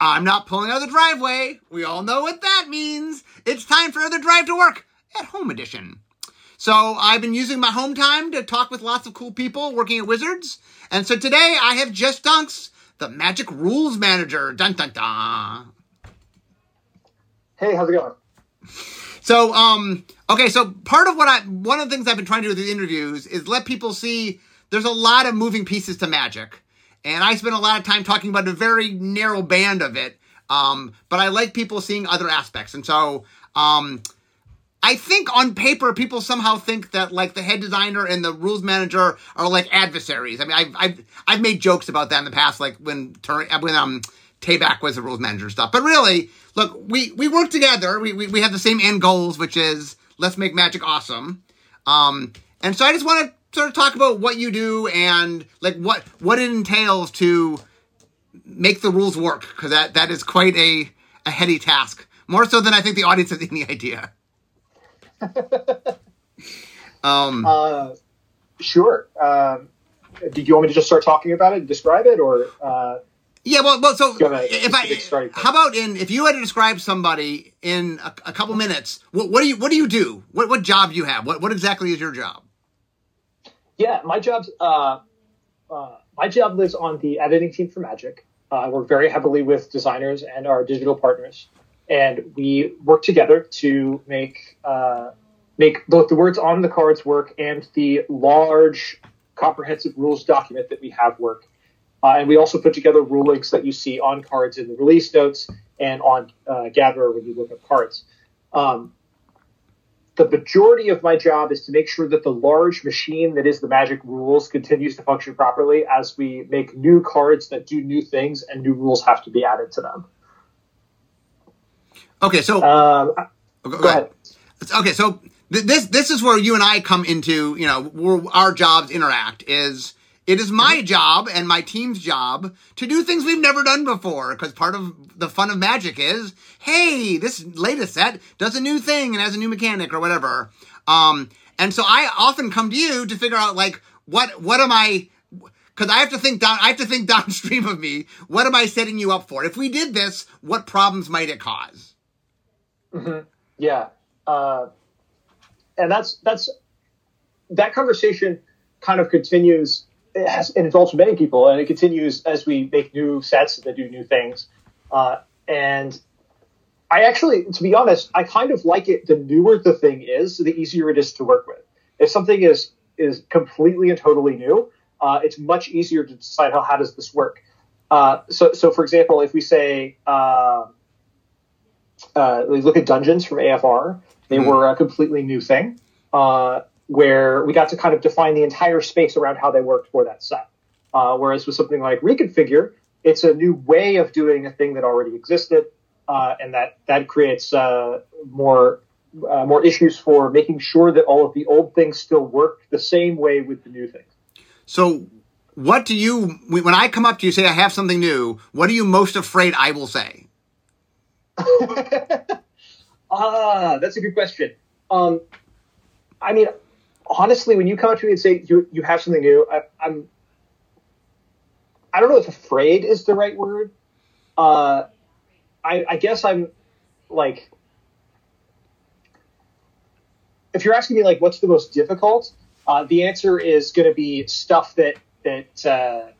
I'm not pulling out of the driveway. We all know what that means. It's time for the drive to work at home edition. So I've been using my home time to talk with lots of cool people working at Wizards. And so today I have Jess Dunks, the Magic Rules Manager. Dun dun dun. Hey, how's it going? So, um, okay, so part of what I, one of the things I've been trying to do with these interviews is let people see there's a lot of moving pieces to Magic. And I spend a lot of time talking about a very narrow band of it. Um, but I like people seeing other aspects. And so, um, I think on paper, people somehow think that like the head designer and the rules manager are like adversaries. I mean, I've, I've, I've made jokes about that in the past, like when, when, um, Tabak was the rules manager and stuff. But really, look, we, we work together. We, we, we have the same end goals, which is let's make magic awesome. Um, and so I just want to sort of talk about what you do and like what what it entails to make the rules work because that that is quite a a heady task more so than i think the audience has any idea um uh, sure um did you want me to just start talking about it and describe it or uh yeah, well, well, so if I, how about in if you had to describe somebody in a, a couple minutes, what, what, do you what do you do? What what job do you have? What what exactly is your job? Yeah, my job's uh, uh, my job lives on the editing team for Magic. Uh, I work very heavily with designers and our digital partners, and we work together to make uh, make both the words on the cards work and the large, comprehensive rules document that we have work. Uh, and we also put together rulings that you see on cards in the release notes and on uh, Gatherer when you look at cards. Um, the majority of my job is to make sure that the large machine that is the magic rules continues to function properly as we make new cards that do new things and new rules have to be added to them. Okay, so um, go, go, ahead. Okay, so th- this this is where you and I come into you know where our jobs interact is it is my job and my team's job to do things we've never done before because part of the fun of magic is, hey, this latest set does a new thing and has a new mechanic or whatever. Um, and so I often come to you to figure out like, what, what am I, because I have to think down, I have to think downstream of me. What am I setting you up for? If we did this, what problems might it cause? Mm-hmm. Yeah. Uh, and that's, that's, that conversation kind of continues it has, and it's also many people, and it continues as we make new sets that do new things. Uh, and I actually, to be honest, I kind of like it. The newer the thing is, the easier it is to work with. If something is is completely and totally new, uh, it's much easier to decide how how does this work. Uh, so, so for example, if we say uh, uh we look at dungeons from AFR, they mm-hmm. were a completely new thing. Uh, where we got to kind of define the entire space around how they worked for that set. Uh, whereas with something like Reconfigure, it's a new way of doing a thing that already existed, uh, and that that creates uh, more uh, more issues for making sure that all of the old things still work the same way with the new things. So, what do you when I come up to you say I have something new? What are you most afraid I will say? ah, that's a good question. Um, I mean, honestly, when you come up to me and say you you have something new, I, I'm I don't know if afraid is the right word. Uh, I, I guess I'm like, if you're asking me like what's the most difficult, uh, the answer is going to be stuff that that uh,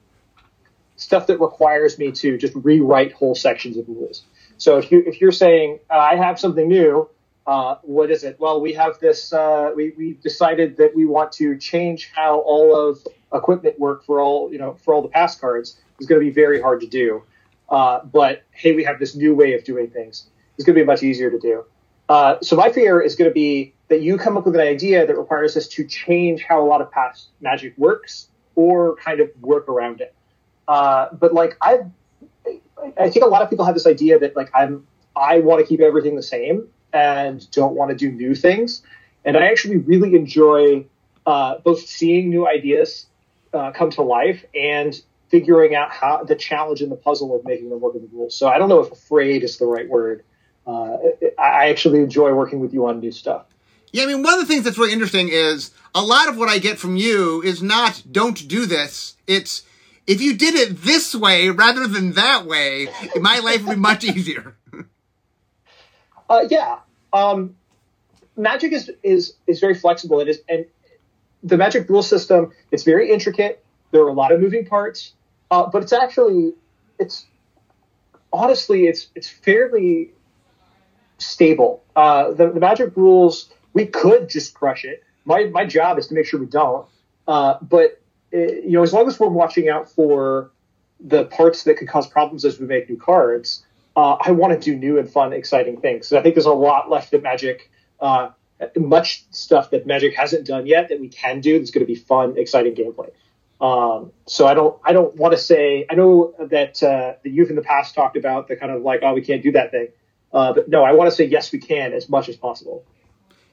stuff that requires me to just rewrite whole sections of rules. So if you if you're saying uh, I have something new, uh, what is it? Well, we have this. Uh, we we decided that we want to change how all of equipment work for all you know for all the pass cards. It's going to be very hard to do. Uh, but hey, we have this new way of doing things. It's going to be much easier to do. Uh, so my fear is going to be that you come up with an idea that requires us to change how a lot of pass magic works or kind of work around it. Uh, but like I, I think a lot of people have this idea that like I'm I want to keep everything the same and don't want to do new things. And I actually really enjoy uh, both seeing new ideas uh, come to life and figuring out how the challenge and the puzzle of making them work in the rules. So I don't know if afraid is the right word. Uh, I actually enjoy working with you on new stuff. Yeah, I mean, one of the things that's really interesting is a lot of what I get from you is not "don't do this." It's if you did it this way rather than that way, my life would be much easier. Uh, yeah. Um, magic is, is, is very flexible. It is, and the magic rule system, it's very intricate. There are a lot of moving parts, uh, but it's actually, it's honestly, it's, it's fairly stable. Uh, the, the magic rules, we could just crush it. My, my job is to make sure we don't. Uh, but uh, you know, as long as we're watching out for the parts that could cause problems as we make new cards, uh, I want to do new and fun, exciting things. I think there's a lot left at Magic, uh, much stuff that Magic hasn't done yet that we can do. That's going to be fun, exciting gameplay. Um, so I don't, I don't want to say. I know that uh, the youth in the past talked about the kind of like, oh, we can't do that thing. Uh, but no, I want to say yes, we can as much as possible.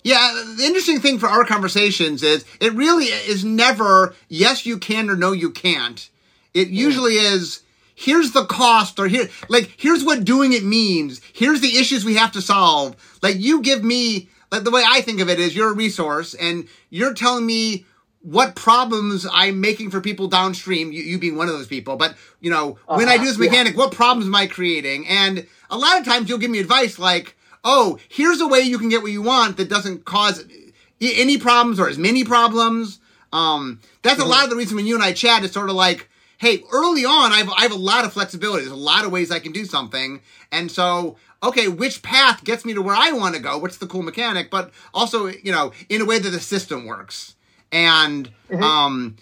Yeah, the interesting thing for our conversations is it really is never yes you can or no you can't. It usually is here's the cost or here like here's what doing it means. Here's the issues we have to solve. Like you give me like the way I think of it is you're a resource and you're telling me what problems I'm making for people downstream, you, you being one of those people. But, you know, uh-huh, when I uh-huh. do this mechanic, yeah. what problems am I creating? And a lot of times you'll give me advice like, oh, here's a way you can get what you want that doesn't cause any problems or as many problems. Um, that's a lot of the reason when you and I chat is sort of like, hey, early on, I've, I have a lot of flexibility. There's a lot of ways I can do something. And so, okay, which path gets me to where I want to go? What's the cool mechanic? But also, you know, in a way that the system works. And, mm-hmm. um,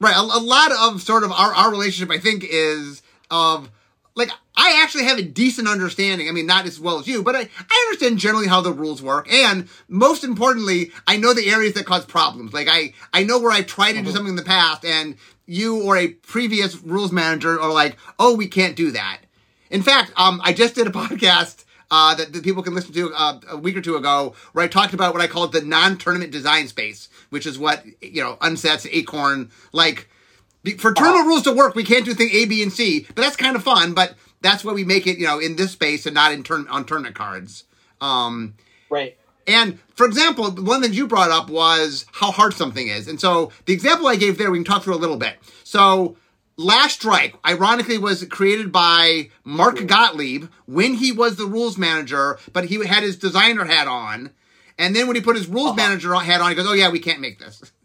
right, a, a lot of sort of our, our relationship, I think, is of, like I actually have a decent understanding. I mean, not as well as you, but I, I understand generally how the rules work. And most importantly, I know the areas that cause problems. Like I, I know where I've tried to do uh-huh. something in the past and you or a previous rules manager are like, oh, we can't do that. In fact, um, I just did a podcast uh, that, that people can listen to uh, a week or two ago where I talked about what I call the non-tournament design space, which is what, you know, Unsets, Acorn, like, for tournament rules to work, we can't do thing A, B, and C, but that's kind of fun. But that's why we make it, you know, in this space and not in turn on tournament cards. Um, right. And for example, one thing you brought up was how hard something is. And so the example I gave there, we can talk through a little bit. So Last Strike, ironically, was created by Mark Gottlieb when he was the rules manager, but he had his designer hat on. And then when he put his rules uh-huh. manager hat on, he goes, "Oh yeah, we can't make this."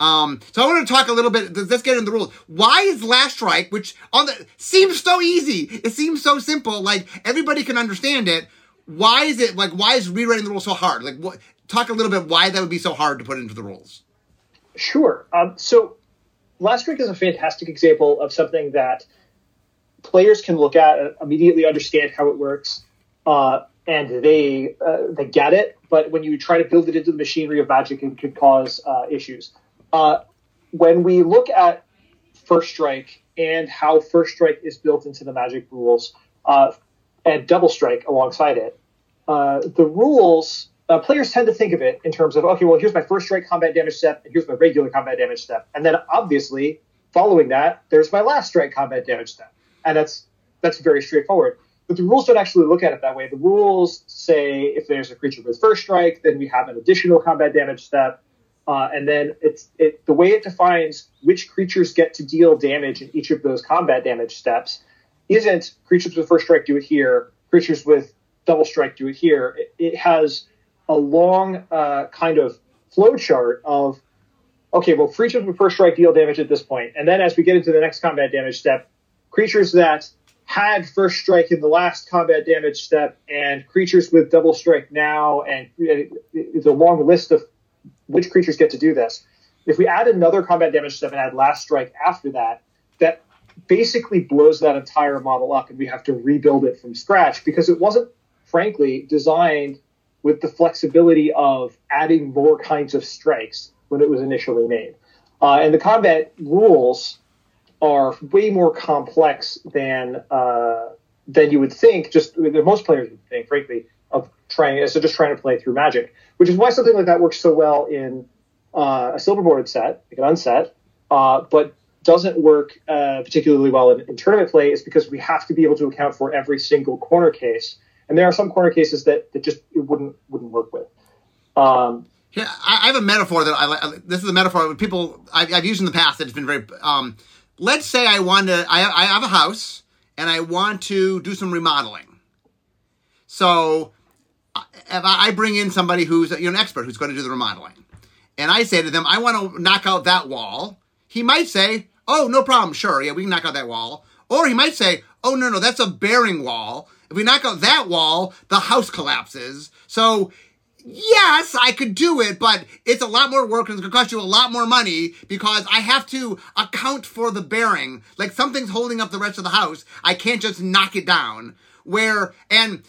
Um, so I want to talk a little bit. Let's get into the rules. Why is Last Strike, which on the seems so easy, it seems so simple, like everybody can understand it. Why is it like? Why is rewriting the rules so hard? Like, what? Talk a little bit why that would be so hard to put into the rules. Sure. Um, so Last Strike is a fantastic example of something that players can look at immediately understand how it works. Uh, and they uh, they get it, but when you try to build it into the machinery of Magic, it could cause uh, issues. Uh, when we look at First Strike and how First Strike is built into the Magic rules, uh, and Double Strike alongside it, uh, the rules uh, players tend to think of it in terms of okay, well, here's my first strike combat damage step, and here's my regular combat damage step, and then obviously following that, there's my last strike combat damage step, and that's that's very straightforward. But the rules don't actually look at it that way. The rules say if there's a creature with first strike, then we have an additional combat damage step. Uh, and then it's it the way it defines which creatures get to deal damage in each of those combat damage steps isn't creatures with first strike do it here, creatures with double strike do it here. It, it has a long uh, kind of flow chart of okay, well, creatures with first strike deal damage at this point, and then as we get into the next combat damage step, creatures that had first strike in the last combat damage step, and creatures with double strike now, and it's a long list of which creatures get to do this. If we add another combat damage step and add last strike after that, that basically blows that entire model up and we have to rebuild it from scratch because it wasn't, frankly, designed with the flexibility of adding more kinds of strikes when it was initially made. Uh, and the combat rules are way more complex than uh, than you would think. Just most players would think, frankly, of trying so just trying to play through Magic, which is why something like that works so well in uh, a silver-bordered set, like an unset, uh, but doesn't work uh, particularly well in, in, tournament play is because we have to be able to account for every single corner case, and there are some corner cases that, that just it wouldn't wouldn't work with. Um, yeah, I, have a metaphor that I like. This is a metaphor that people I've, I've, used in the past that has been very um, let's say I want to, I, I have a house and I want to do some remodeling. So if I bring in somebody who's you know, an expert who's going to do the remodeling, and I say to them, I want to knock out that wall, he might say, Oh, no problem, sure, yeah, we can knock out that wall. Or he might say, Oh, no, no, that's a bearing wall. If we knock out that wall, the house collapses. So yes, I could do it, but it's a lot more work and it's gonna cost you a lot more money because I have to account for the bearing. Like something's holding up the rest of the house. I can't just knock it down. Where, and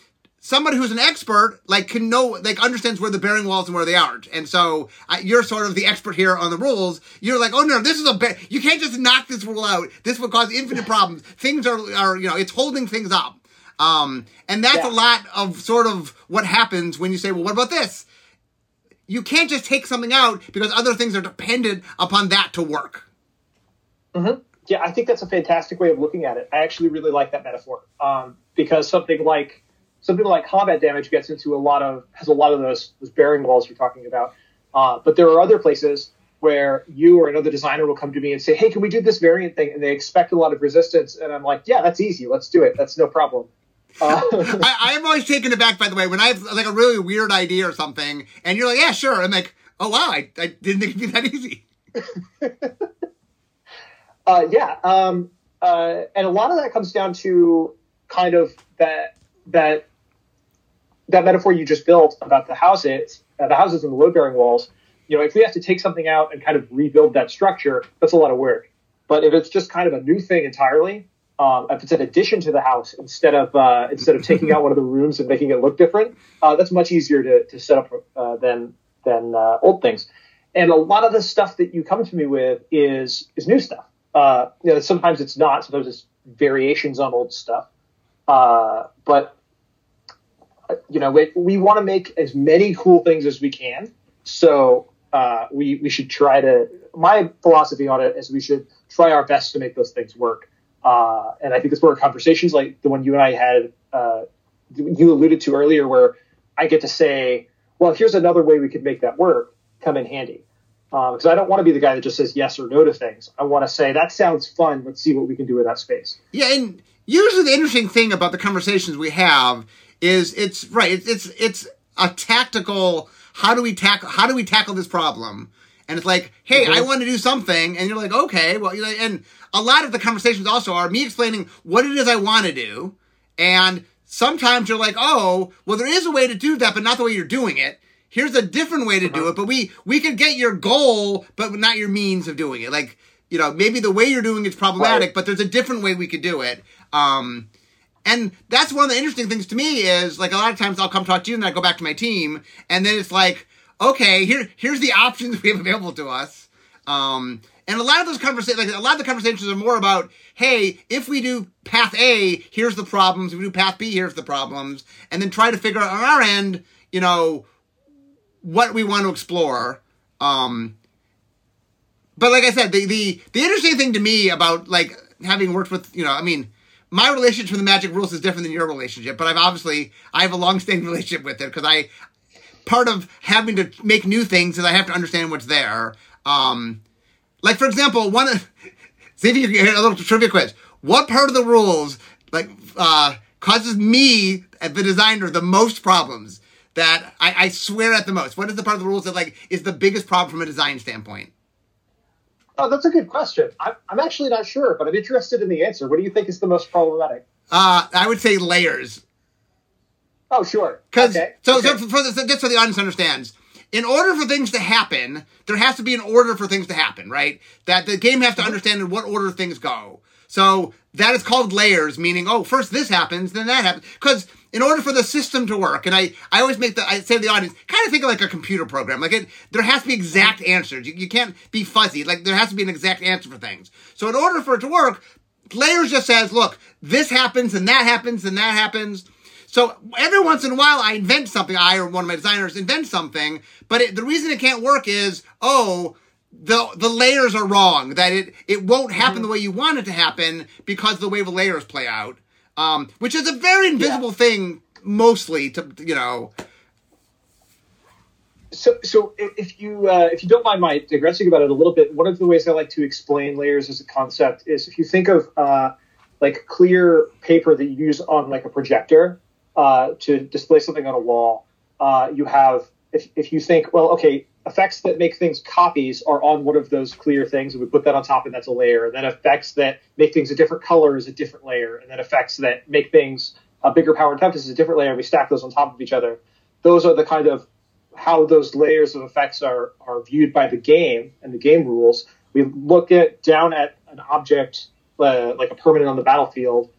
somebody who's an expert, like can know, like understands where the bearing walls and where they aren't. And so uh, you're sort of the expert here on the rules. You're like, oh no, this is a, ba- you can't just knock this rule out. This would cause infinite problems. Things are, are, you know, it's holding things up. Um, and that's yeah. a lot of sort of what happens when you say, well, what about this? You can't just take something out because other things are dependent upon that to work. Mm-hmm. Yeah, I think that's a fantastic way of looking at it. I actually really like that metaphor um, because something like something like combat damage gets into a lot of has a lot of those those bearing walls you're talking about. Uh, but there are other places where you or another designer will come to me and say, "Hey, can we do this variant thing?" And they expect a lot of resistance, and I'm like, "Yeah, that's easy. Let's do it. That's no problem." Uh, I, am always taken aback, by the way, when I have like a really weird idea or something, and you're like, "Yeah, sure." I'm like, "Oh wow, I, I didn't think it'd be that easy." uh, yeah, um, uh, and a lot of that comes down to kind of that that that metaphor you just built about the houses, uh, the houses and the load bearing walls. You know, if we have to take something out and kind of rebuild that structure, that's a lot of work. But if it's just kind of a new thing entirely, um, if it's an addition to the house instead of uh, instead of taking out one of the rooms and making it look different, uh, that's much easier to, to set up uh, than than uh, old things. And a lot of the stuff that you come to me with is is new stuff. Uh, you know, sometimes it's not. Sometimes it's variations on old stuff. Uh, but you know, we, we want to make as many cool things as we can. So we we should try to. My philosophy on it is we should try our best to make those things work. Uh, and I think it's where conversations like the one you and I had, uh, you alluded to earlier, where I get to say, well, here's another way we could make that work, come in handy. Because um, I don't want to be the guy that just says yes or no to things. I want to say, that sounds fun. Let's see what we can do with that space. Yeah. And usually the interesting thing about the conversations we have is it's right. It's, it's, it's a tactical, how do we tackle, how do we tackle this problem? And it's like, hey, mm-hmm. I want to do something. And you're like, okay, well, like, and a lot of the conversations also are me explaining what it is I want to do. And sometimes you're like, oh, well, there is a way to do that, but not the way you're doing it. Here's a different way to do uh-huh. it, but we, we could get your goal, but not your means of doing it. Like, you know, maybe the way you're doing it's problematic, right. but there's a different way we could do it. Um, and that's one of the interesting things to me is like a lot of times I'll come talk to you and then I go back to my team and then it's like, okay, here here's the options we have available to us. Um, and a lot of those conversations, like a lot of the conversations are more about, hey, if we do path A, here's the problems. If we do path B, here's the problems, and then try to figure out on our end, you know, what we want to explore. Um, but like I said, the the the interesting thing to me about like having worked with, you know, I mean, my relationship with the Magic Rules is different than your relationship, but I've obviously I have a long-standing relationship with it because I part of having to make new things is I have to understand what's there. Um, like for example, one of see if you can get a little trivia quiz. What part of the rules like uh, causes me, the designer, the most problems? That I, I swear at the most. What is the part of the rules that like is the biggest problem from a design standpoint? Oh, that's a good question. I'm, I'm actually not sure, but I'm interested in the answer. What do you think is the most problematic? Uh, I would say layers. Oh, sure. Because okay. so, okay. so for, for the, just so the audience understands, in order for things to happen, there has to be an order for things to happen, right? That the game has to mm-hmm. understand in what order things go. So that is called layers, meaning, oh, first this happens, then that happens. Because in order for the system to work, and I, I always make the, I say to the audience, kind of think of like a computer program. Like it, there has to be exact answers. You, you can't be fuzzy. Like there has to be an exact answer for things. So in order for it to work, layers just says, look, this happens and that happens and that happens. So every once in a while, I invent something. I or one of my designers invent something, but it, the reason it can't work is, oh, the the layers are wrong. That it it won't happen mm-hmm. the way you want it to happen because the way the layers play out, um, which is a very invisible yeah. thing, mostly to you know. so, so if you uh, if you don't mind my digressing about it a little bit, one of the ways I like to explain layers as a concept is if you think of uh, like clear paper that you use on like a projector uh, to display something on a wall, uh, you have if if you think well, okay, effects that make things copies are on one of those clear things, and we put that on top, and that's a layer. And then effects that make things a different color is a different layer, and then effects that make things a bigger power and toughness is a different layer. And we stack those on top of each other. Those are the kind of how those layers of effects are are viewed by the game and the game rules. We look at down at an object uh, like a permanent on the battlefield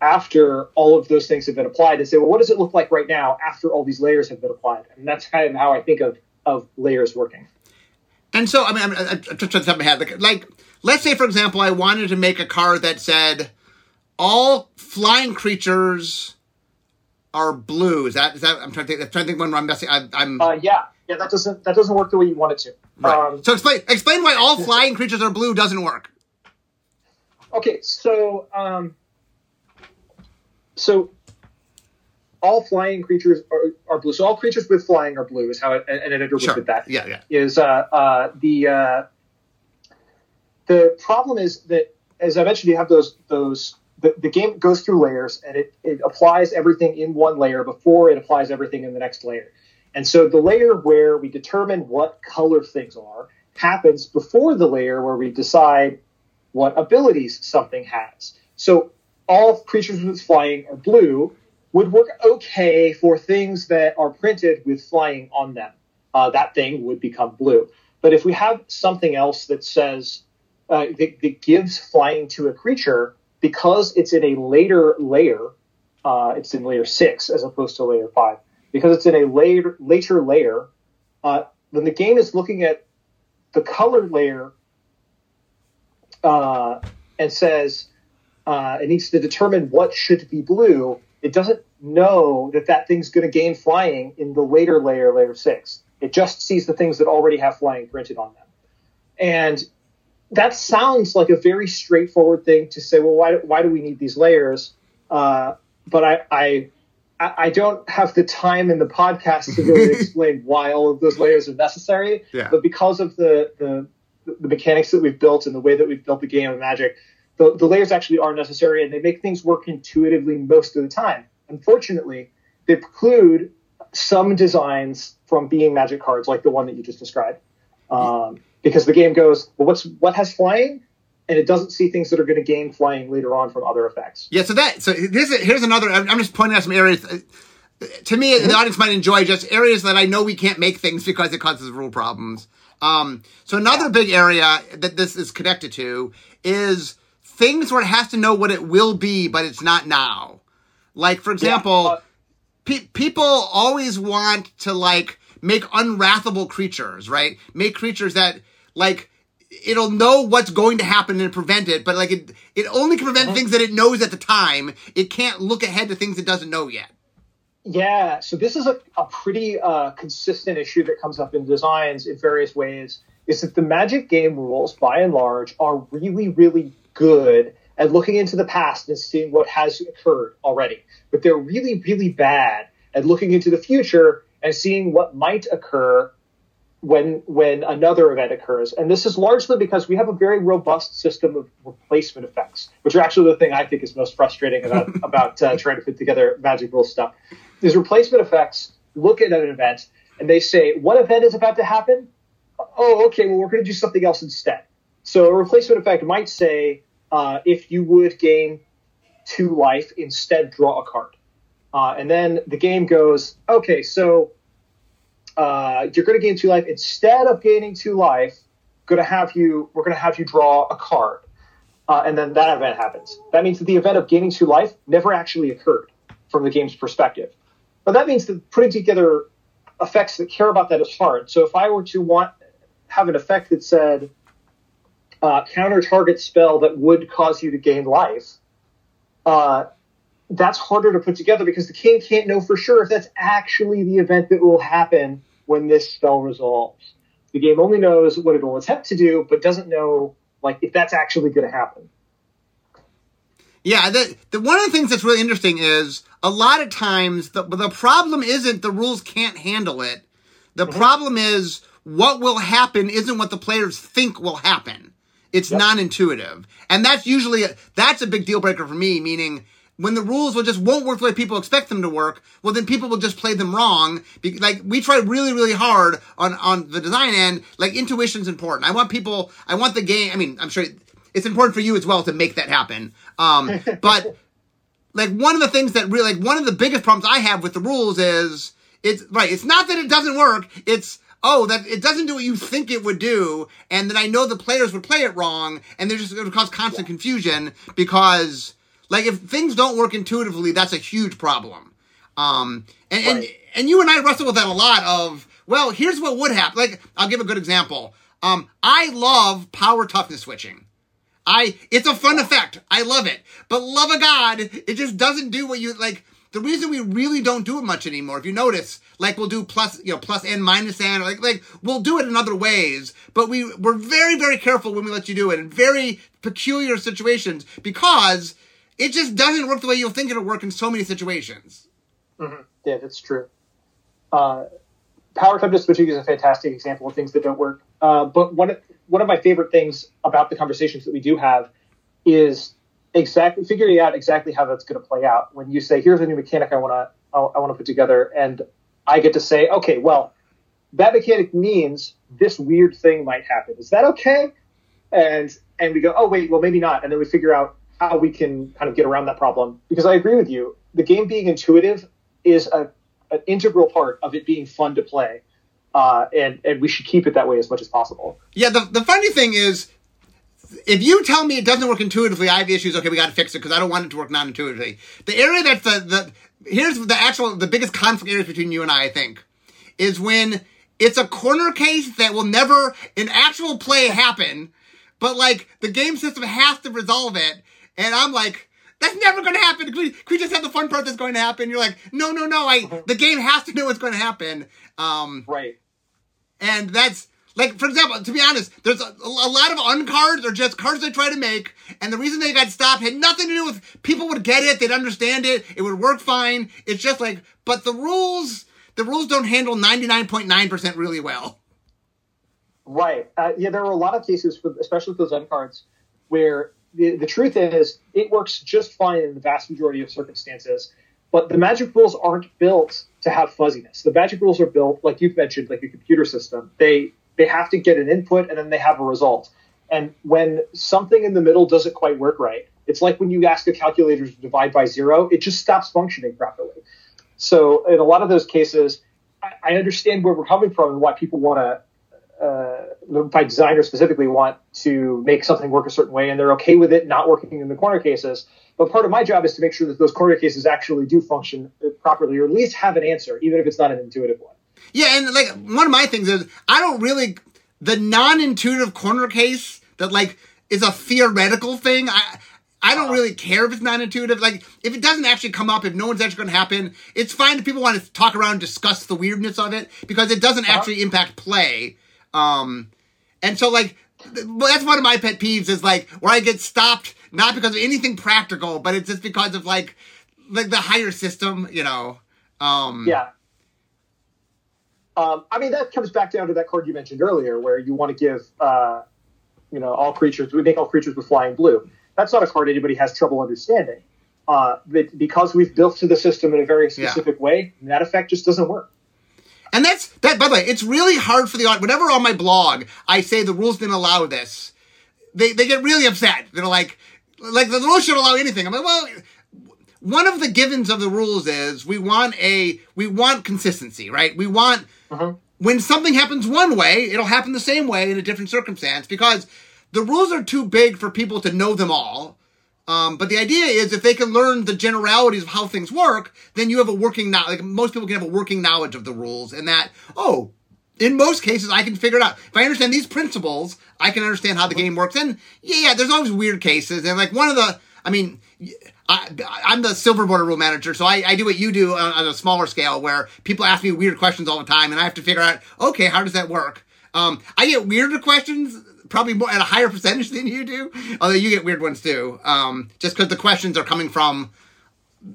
after all of those things have been applied and say, well, what does it look like right now after all these layers have been applied? And that's kind of how I think of of layers working. And so, I mean, I'm, I'm just trying to top my head. Like, let's say, for example, I wanted to make a card that said all flying creatures are blue. Is that is that? I'm trying to think. I'm trying to think when I'm messing. I, am Uh, yeah, yeah. That doesn't that doesn't work the way you want it to. right. Um, so explain explain why all flying creatures are blue doesn't work. okay, so um, so all flying creatures are, are blue. So all creatures with flying are blue is how it, an editor would Sure. put that. Yeah, yeah. is uh, uh, the uh, the problem is that as I mentioned, you have those those the, the game goes through layers and it, it applies everything in one layer before it applies everything in the next layer. And so the layer where we determine what color things are happens before the layer where we decide what abilities something has. So all creatures with flying are blue would work okay for things that are printed with flying on them. Uh, that thing would become blue. But if we have something else that says uh, that, that gives flying to a creature because it's in a later layer, uh, it's in layer six as opposed to layer five. Because it's in a later later layer, uh, when the game is looking at the color layer uh, and says uh, it needs to determine what should be blue, it doesn't know that that thing's going to gain flying in the later layer, layer six. It just sees the things that already have flying printed on them. And that sounds like a very straightforward thing to say. Well, why, why do we need these layers? Uh, but I, I, I don't have the time in the podcast to really explain why all of those layers are necessary. Yeah. But because of the, the the mechanics that we've built and the way that we've built the game of Magic, the, the layers actually are necessary and they make things work intuitively most of the time. Unfortunately, they preclude some designs from being Magic cards, like the one that you just described, um, because the game goes, well, what's what has flying, and it doesn't see things that are going to gain flying later on from other effects. Yeah. So that so here's here's another. I'm just pointing out some areas. uh, To me, the audience might enjoy just areas that I know we can't make things because it causes rule problems. Um, so another big area that this is connected to is things where it has to know what it will be, but it's not now. Like for example, uh, pe- people always want to like make unwrathable creatures, right? Make creatures that like it'll know what's going to happen and prevent it, but like it it only can prevent things that it knows at the time. It can't look ahead to things it doesn't know yet. Yeah, so this is a, a pretty uh, consistent issue that comes up in designs in various ways. Is that the Magic game rules, by and large, are really, really good at looking into the past and seeing what has occurred already. But they're really, really bad at looking into the future and seeing what might occur when when another event occurs. And this is largely because we have a very robust system of replacement effects, which are actually the thing I think is most frustrating about about uh, trying to put together Magic Rules stuff. These replacement effects look at an event and they say, what event is about to happen? Oh, okay, well, we're going to do something else instead. So a replacement effect might say, uh, if you would gain two life, instead draw a card. Uh, and then the game goes, okay, so uh, you're going to gain two life. Instead of gaining two life, going to have you, we're going to have you draw a card. Uh, and then that event happens. That means that the event of gaining two life never actually occurred from the game's perspective. But that means that putting together effects that care about that is hard. So if I were to want have an effect that said uh, counter target spell that would cause you to gain life, uh, that's harder to put together because the king can't know for sure if that's actually the event that will happen when this spell resolves. The game only knows what it will attempt to do, but doesn't know like if that's actually going to happen. Yeah, the, the one of the things that's really interesting is a lot of times the the problem isn't the rules can't handle it. The problem is what will happen isn't what the players think will happen. It's Yep. non-intuitive. And that's usually, a, that's a big deal breaker for me, meaning when the rules will just won't work the way people expect them to work, well then people will just play them wrong. Be- Like we try really, really hard on, on the design end, like intuition's important. I want people, I want the game, I mean, I'm sure it's important for you as well to make that happen. Um, but like one of the things that really like one of the biggest problems I have with the rules is it's right. It's not that it doesn't work. It's oh that it doesn't do what you think it would do, and then I know the players would play it wrong, and they're just going to cause constant confusion because like if things don't work intuitively, that's a huge problem. Um, and and, and you and I wrestle with that a lot. Of well, here's what would happen. Like I'll give a good example. Um, I love power toughness switching. I it's a fun effect. I love it. But love of God, it just doesn't do what you like. The reason we really don't do it much anymore, if you notice, like we'll do plus, you know, plus n minus n, like like we'll do it in other ways, but we we're very very careful when we let you do it in very peculiar situations because it just doesn't work the way you'll think it'll work in so many situations. Yeah, that's true. Uh, power toughness switching is a fantastic example of things that don't work. Uh, but one one of my favorite things about the conversations that we do have is exactly figuring out exactly how that's going to play out. When you say, "Here's a new mechanic I want to I, want to put together," and I get to say, "Okay, well, that mechanic means this weird thing might happen. Is that okay?" And and we go, "Oh wait, well maybe not," and then we figure out how we can kind of get around that problem. Because I agree with you, the game being intuitive is a an integral part of it being fun to play, uh, and and we should keep it that way as much as possible. Yeah, the the funny thing is, if you tell me it doesn't work intuitively, I have issues. Okay, we got to fix it because I don't want it to work non-intuitively. The area that's the the here's the actual the biggest conflict areas between you and I, I think, is when it's a corner case that will never in actual play happen, but like the game system has to resolve it, and I'm like. That's never going to happen. Can we, can we just have the fun part that's going to happen? You're like, no, no, no. I the game has to know what's going to happen. Um, Right. and that's like, for example, to be honest, there's a, a lot of uncards or just cards they try to make, and the reason they got stopped had nothing to do with people would get it, they'd understand it, it would work fine. It's just like, but the rules, the rules don't handle 99.9% really well. Right. Uh, yeah, there are a lot of cases, for, especially with those uncards, where the, the truth is it works just fine in the vast majority of circumstances. But the magic rules aren't built to have fuzziness. The magic rules are built, like you've mentioned, like a computer system. They they have to get an input and then they have a result. And when something in the middle doesn't quite work right, it's like when you ask a calculator to divide by zero, it just stops functioning properly. So in a lot of those cases, I, understand where we're coming from and why people want to uh, by designers specifically want to make something work a certain way and they're okay with it not working in the corner cases. But part of my job is to make sure that those corner cases actually do function properly or at least have an answer, even if it's not an intuitive one. Yeah, and like one of my things is I don't really the non-intuitive corner case that like is a theoretical thing. I I don't really care if it's non-intuitive. Like if it doesn't actually come up, if no one's actually going to happen, it's fine if people want to talk around and discuss the weirdness of it because it doesn't actually impact play. Um, and so like well, that's one of my pet peeves is like where I get stopped not because of anything practical, but it's just because of like like the higher system, you know. Um, Yeah. Um, I mean, that comes back down to that card you mentioned earlier, where you want to give, uh, you know, all creatures, we make all creatures with flying blue. That's not a card anybody has trouble understanding. Uh, but because we've built to the system in a very Yeah. specific way, that effect just doesn't work. And that's that. By the way, it's really hard for the audience. Whenever on my blog I say the rules didn't allow this, they they get really upset. They're like, like the rules should allow anything. I'm like, well, one of the givens of the rules is we want a we want consistency, right? We want when something happens one way, it'll happen the same way in a different circumstance because the rules are too big for people to know them all. Um, but the idea is if they can learn the generalities of how things work, then you have a working knowledge. Like most people can have a working knowledge of the rules, and that oh, in most cases I can figure it out. If I understand these principles, I can understand how the game works. And yeah, yeah, there's always weird cases, and like one of the, I mean. I, I'm the silver border rule manager, so I, I do what you do on, on a smaller scale, where people ask me weird questions all the time, and I have to figure out, okay, how does that work? Um, I get weirder questions, probably more at a higher percentage than you do, although you get weird ones too. Um, just because the questions are coming from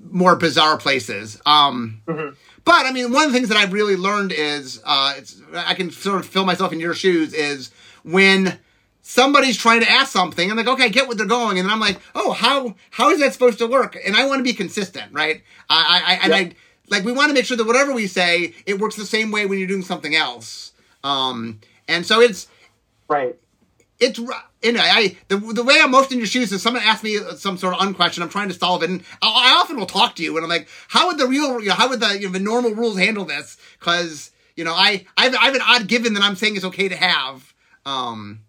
more bizarre places. Um, Mhm. But I mean, one of the things that I've really learned is uh, it's I can sort of fill myself in your shoes is when somebody's trying to ask something, I'm like, okay, I get what they're going, and then I'm like, oh, how how is that supposed to work? And I want to be consistent, right? I, I, I and I like we want to make sure that whatever we say, it works the same way when you're doing something else. Um, and so it's Right. it's you know I the the way I'm most in your shoes is someone asks me some sort of unquestion. I'm trying to solve it, and I, I often will talk to you, and I'm like, how would the real, you know, how would the you know, the normal rules handle this? Because you know, I I've, I have an odd given that I'm saying is okay to have. Um,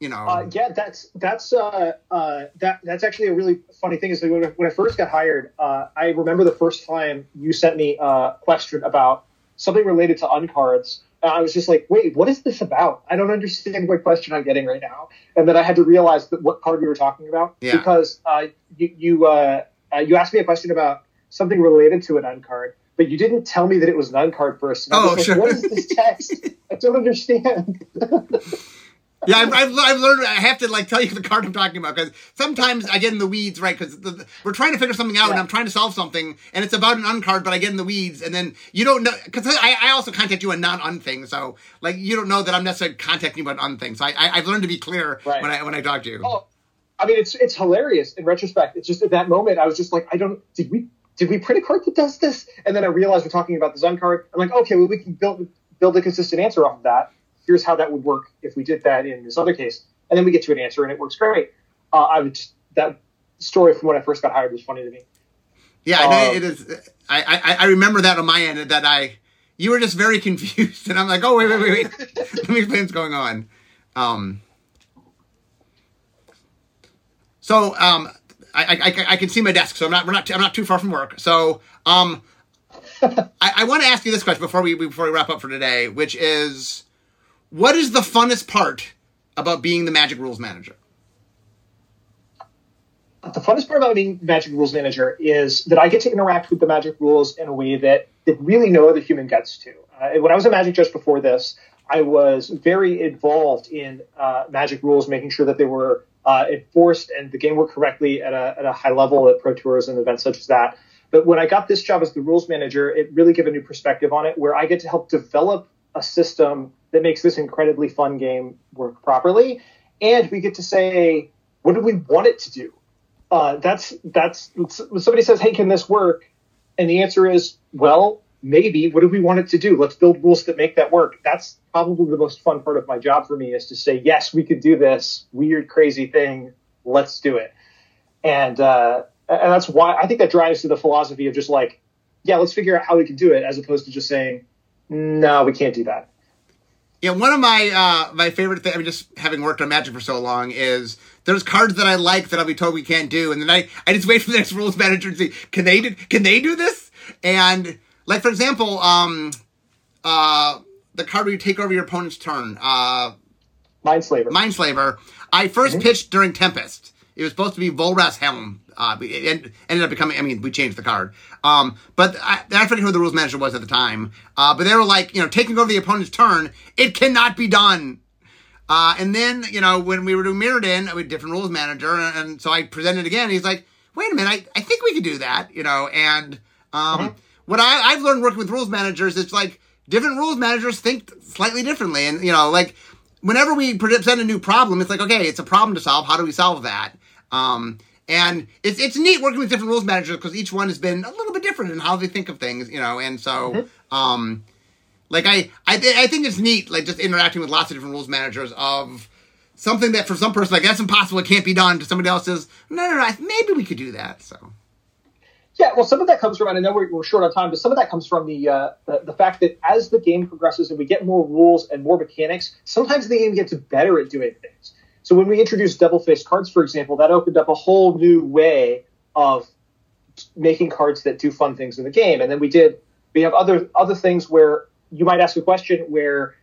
you know, Uh, yeah, that's that's uh, uh, that that's actually a really funny thing. Is that when I, when I first got hired, uh, I remember the first time you sent me a question about something related to uncards. And I was just like, "Wait, what is this about? I don't understand what question I'm getting right now." And then I had to realize that what card we were talking about Yeah. because uh, you you, uh, you asked me a question about something related to an uncard, but you didn't tell me that it was an uncard first. And Oh, like, sure. What is this text? I don't understand. yeah, I've, I've, I've learned. I have to like tell you the card I'm talking about because sometimes I get in the weeds, right? Because we're trying to figure something out, and I'm trying to solve something, and it's about an uncard, but I get in the weeds, and then you don't know because I, I also contact you on non-un thing, so like you don't know that I'm necessarily contacting you about un things. So I, I I've learned to be clear Right. when I when I talk to you. Oh, I mean, it's it's hilarious in retrospect. It's just at that moment I was just like, I don't. Did we did we print a card that does this? And then I realized we're talking about the Zun card. I'm like, okay, well we can build build a consistent answer off of that. Here's how that would work if we did that in this other case, and then we get to an answer and it works great. Uh, I would just that story from when I first got hired was funny to me. Yeah, I know Um, it is. I, I I remember that on my end that I you were just very confused, and I'm like, oh wait wait wait wait, let me explain what's going on. Um. So um, I, I, I, I can see my desk, so I'm not we're not I'm not too far from work. So um, I, I want to ask you this question before we before we wrap up for today, which is, what is the funnest part about being the Magic Rules Manager? the funnest part about being Magic Rules Manager is that I get to interact with the Magic Rules in a way that, that really no other human gets to. Uh, when I was a Magic Judge before this, I was very involved in uh, Magic Rules, making sure that they were uh, enforced and the game worked correctly at a, at a high level at Pro Tours and events such as that. But when I got this job as the Rules Manager, it really gave a new perspective on it, where I get to help develop a system that makes this incredibly fun game work properly. And we get to say, what do we want it to do? uh, that's that's somebody says, "Hey, can this work?" and the answer is, "Well, maybe." What do we want it to do? Let's build rules that make that work. That's probably the most fun part of my job for me is to say, "Yes, we could do this weird, crazy thing. Let's do it." And uh, and that's why I think that drives to the philosophy of just like, yeah, let's figure out how we can do it, as opposed to just saying, "No, we can't do that." Yeah, one of my uh my favorite thing, I mean, just having worked on Magic for so long, is there's cards that I like that I'll be told we can't do, and then I I just wait for the next rules manager to see can they do can they do this? And like for example, um, uh, the card where you take over your opponent's turn, uh, Mindslaver. Mindslaver. I 1st pitched during Tempest. It was supposed to be Volrath's Helm. Uh, it ended up becoming. I mean, we changed the card. Um, but I, I forget who the rules manager was at the time. Uh, but they were like, you know, taking over the opponent's turn. It cannot be done. Uh, and then, you know, when we were doing Mirrodin, with different rules manager, and, and so I presented again. He's like, wait a minute, I, I think we could do that, you know. And um, what I, I've learned working with rules managers is like different rules managers think slightly differently. And, you know, like whenever we present a new problem, it's like, okay, it's a problem to solve. How do we solve that? Um, and it's it's neat working with different rules managers because each one has been a little bit different in how they think of things, you know. And so, um, like I I, th- I think it's neat, like just interacting with lots of different rules managers of something that for some person like that's impossible, it can't be done. To somebody else says, no, no, no, I- maybe we could do that. So Yeah, well, some of that comes from, and I know we're, we're short on time, but some of that comes from the, uh, the the fact that as the game progresses and we get more rules and more mechanics, sometimes the game gets better at doing things. So when we introduced double faced cards, for example, that opened up a whole new way of making cards that do fun things in the game. And then we did we have other other things where you might ask a question where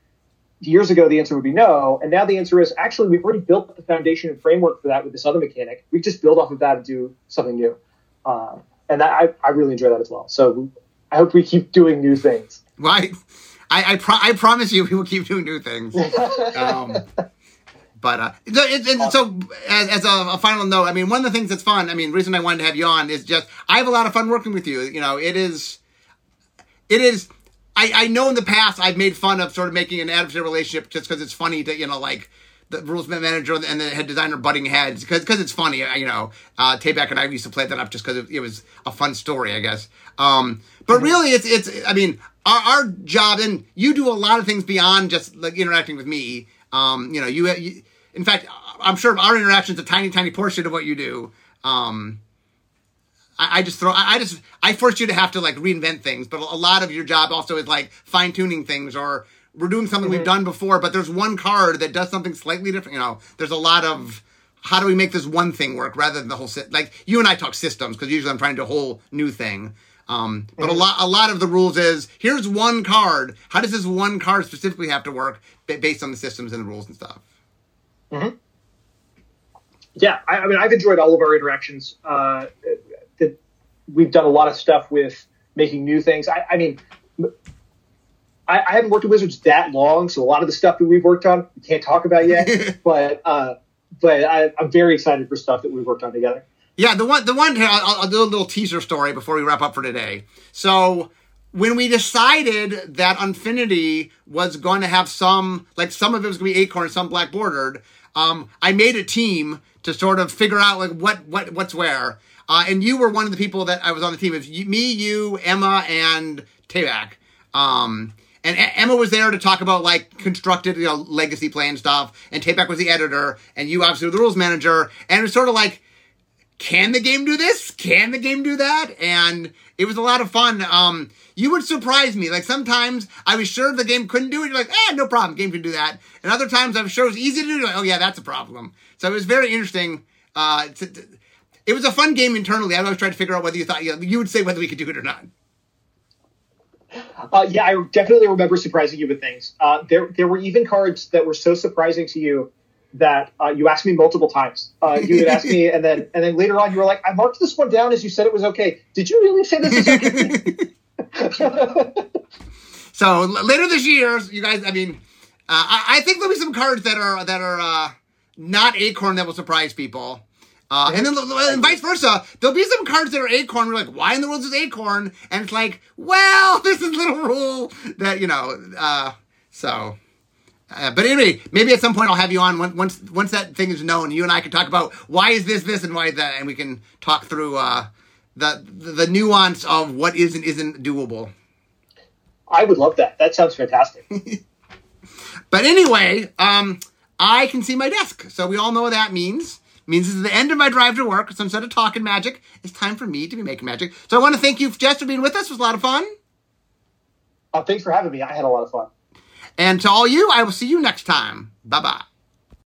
years ago the answer would be no, and now the answer is actually we've already built the foundation and framework for that with this other mechanic. We just build off of that and do something new. Uh, and that, I, I really enjoy that as well. So I hope we keep doing new things. why? I I, pro- I promise you, we will keep doing new things. Um, But uh, it, it, so as, as a, a, final note, I mean, one of the things that's fun. I mean, reason I wanted to have you on is just I have a lot of fun working with you. You know, it is, it is. I, I know in the past I've made fun of sort of making an adversarial relationship just because it's funny to you know like the rules manager and the head designer butting heads because because it's funny. You know, uh, Tabak and I used to play that up just because it, it, was a fun story, I guess. Um, but mm-hmm. really, it's it's. I mean, our, our job and you do a lot of things beyond just like interacting with me. Um, you know, you, you in fact, I'm sure our interaction's a tiny, tiny portion of what you do. Um, I, I just throw, I, I, just, I force you to have to like reinvent things, but a lot of your job also is like fine tuning things or we're doing something mm-hmm. we've done before, but there's one card that does something slightly different. You know, there's a lot of, how do we make this one thing work rather than the whole set? Like you and I talk systems because usually I'm trying to do a whole new thing. Um, but mm-hmm. a lot, a lot of the rules is here's one card. How does this one card specifically have to work based on the systems and the rules and stuff? Mm-hmm. Yeah, I, I, mean, I've enjoyed all of our interactions. Uh, that we've done a lot of stuff with making new things. I, I mean, I, I, haven't worked at Wizards that long, so a lot of the stuff that we've worked on we can't talk about yet. but uh, but I, am very excited for stuff that we've worked on together. Yeah, the one the one I'll, I'll do a little teaser story before we wrap up for today. So when we decided that Unfinity was going to have some, like some of it was going to be Acorn, some black bordered, um, I made a team to sort of figure out like what what what's where. Uh, and you were one of the people that I was on the team. It was me, you, Emma, and Tabak. Um, and a- Emma was there to talk about like constructed, you know, legacy plan stuff. And Tabak was the editor, and you obviously were the rules manager. And it was sort of like, can the game do this? Can the game do that? And it was a lot of fun. Um, you would surprise me. Like sometimes I was sure the game couldn't do it. You're like, eh, no problem. Game can do that. And other times I'm sure it was easy to do. Like, oh yeah, that's a problem. So it was very interesting. Uh, to, to, it was a fun game internally. I always tried to figure out whether you thought you, know, you would say whether we could do it or not. Uh, yeah, I definitely remember surprising you with things. Uh, there, there were even cards that were so surprising to you that uh, you asked me multiple times. Uh, you would ask me, and then and then later on, you were like, "I marked this one down as you said it was okay. Did you really say this is okay?" so later this year, you guys, I mean, uh, I, I, think there'll be some cards that are that are uh, not Acorn that will surprise people. Uh, and then and vice versa, there'll be some cards that are Acorn. We're like, why in the world is Acorn? And it's like, well, this is little rule that you know. Uh, so uh, but anyway, maybe at some point I'll have you on once once that thing is known. You and I can talk about why is this this and why is that, and we can talk through uh, the the nuance of what is and isn't doable. I would love that. That sounds fantastic. but anyway, um, I can see my desk, so we all know what that means. It means this is the end of my drive to work. So instead of talking magic, it's time for me to be making magic. So I want to thank you, Jess, for being with us. It was a lot of fun. Oh, thanks for having me. I had a lot of fun. And to all you, I will see you next time. Bye bye.